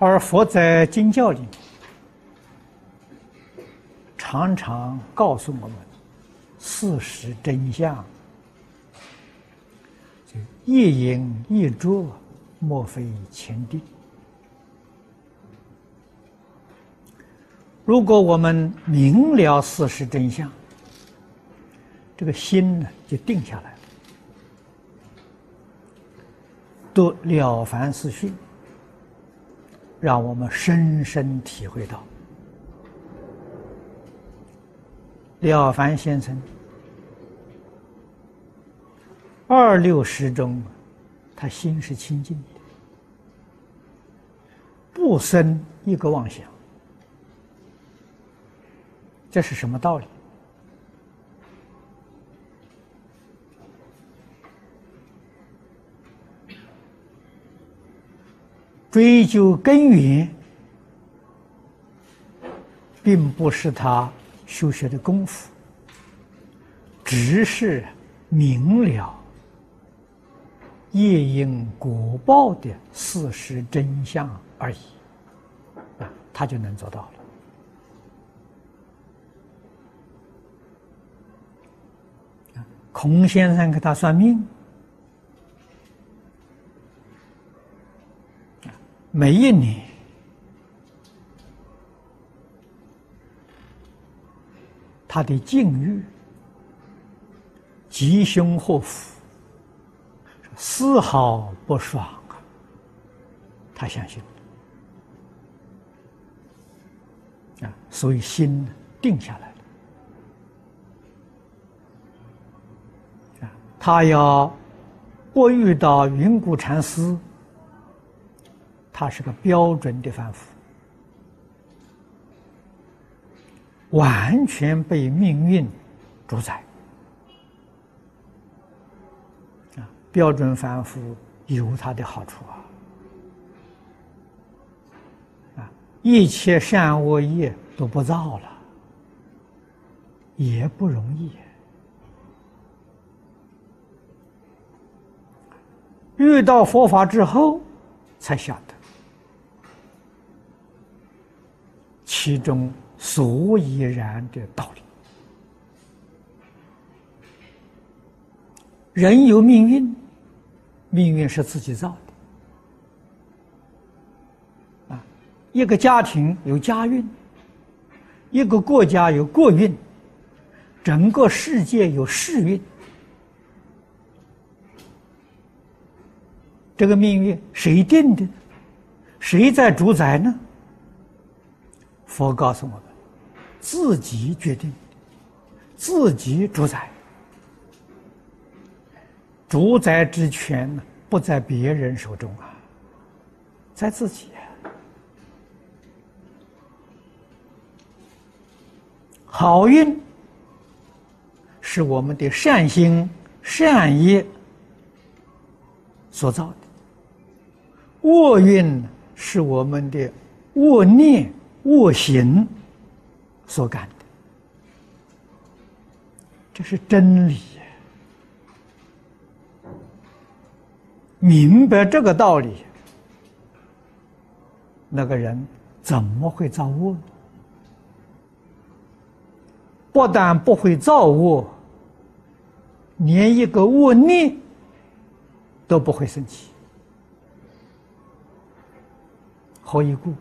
而佛在经教里常常告诉我们事实真相：一饮一啄，莫非前定。如果我们明了事实真相，这个心呢就定下来了。读《了凡四训》，让我们深深体会到，了凡先生二六时中，他心是清净的，不生一个妄想。这是什么道理？追究根源，并不是他修学的功夫，只是明了业因果报的事实真相而已，啊，他就能做到了。孔先生给他算命，每一年。他的境遇吉凶祸福丝毫不爽啊，他相信啊，所以心定下来了。他要不遇到云谷禅师，他是个标准的凡夫，完全被命运主宰。啊，标准凡夫有他的好处啊，啊，一切善恶业都不造了，也不容易。遇到佛法之后，才晓得其中所以然的道理。人有命运，命运是自己造的。啊，一个家庭有家运，一个国家有国运，整个世界有世运。这个命运谁定的？谁在主宰呢？佛告诉我们：自己决定，自己主宰。主宰之权，不在别人手中啊，在自己。好运是我们的善心、善业所造的。恶运是我们的恶念、恶行所感的，这是真理。明白这个道理，那个人怎么会造恶？不但不会造恶，连一个恶念都不会生起。何以故？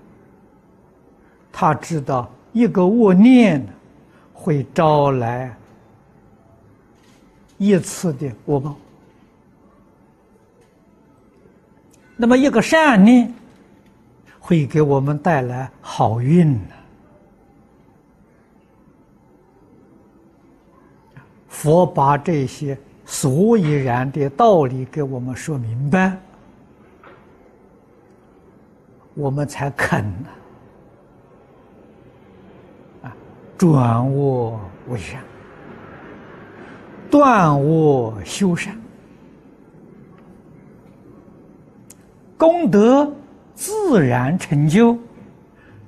他知道一个恶念会招来一次的恶报，那么一个善念会给我们带来好运呢？佛把这些所以然的道理给我们说明白。我们才肯呢，转恶为善，断我修善，功德自然成就，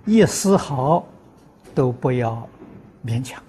一丝毫都不要勉强。